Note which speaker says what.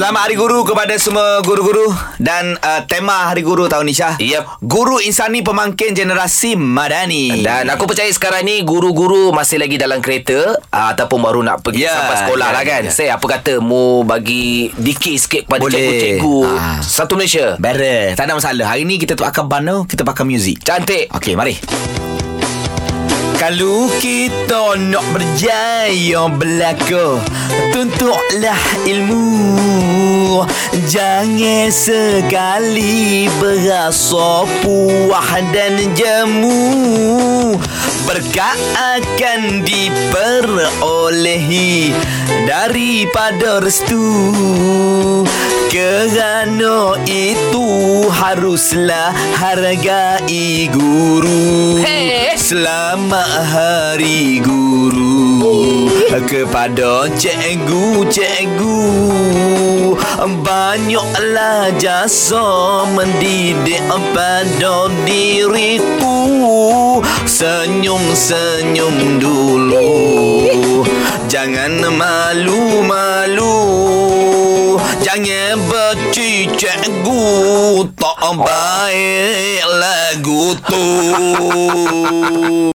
Speaker 1: Selamat Hari Guru kepada semua guru-guru dan uh, tema Hari Guru tahun ni Syah.
Speaker 2: Yep.
Speaker 1: Guru insani pemangkin generasi madani.
Speaker 2: Dan aku percaya sekarang ni guru-guru masih lagi dalam kereta uh, ataupun baru nak pergi
Speaker 1: Ya,
Speaker 2: sampai sekolah
Speaker 1: ya,
Speaker 2: lah kan.
Speaker 1: ya.
Speaker 2: Saya apa kata mu bagi dikit sikit kepada cikgu-cikgu
Speaker 1: Ah.
Speaker 2: satu Malaysia.
Speaker 1: Beres, tak ada masalah. Hari ni kita tu akan bano, kita pakai muzik.
Speaker 2: Cantik.
Speaker 1: Okey, mari. Kalau kita nak berjaya belaka Tuntutlah ilmu. Jangan sekali berasa puah dan jemu. Berkat akan diperolehi Daripada restu. Kerana itu haruslah hargai guru.
Speaker 2: Hey.
Speaker 1: Selamat Hari Guru Kepada cikgu-cikgu Banyaklah jasa mendidik pada diriku. Senyum-senyum dulu. Jangan malu-malu Jangan benci cikgu Tak baik lagu tu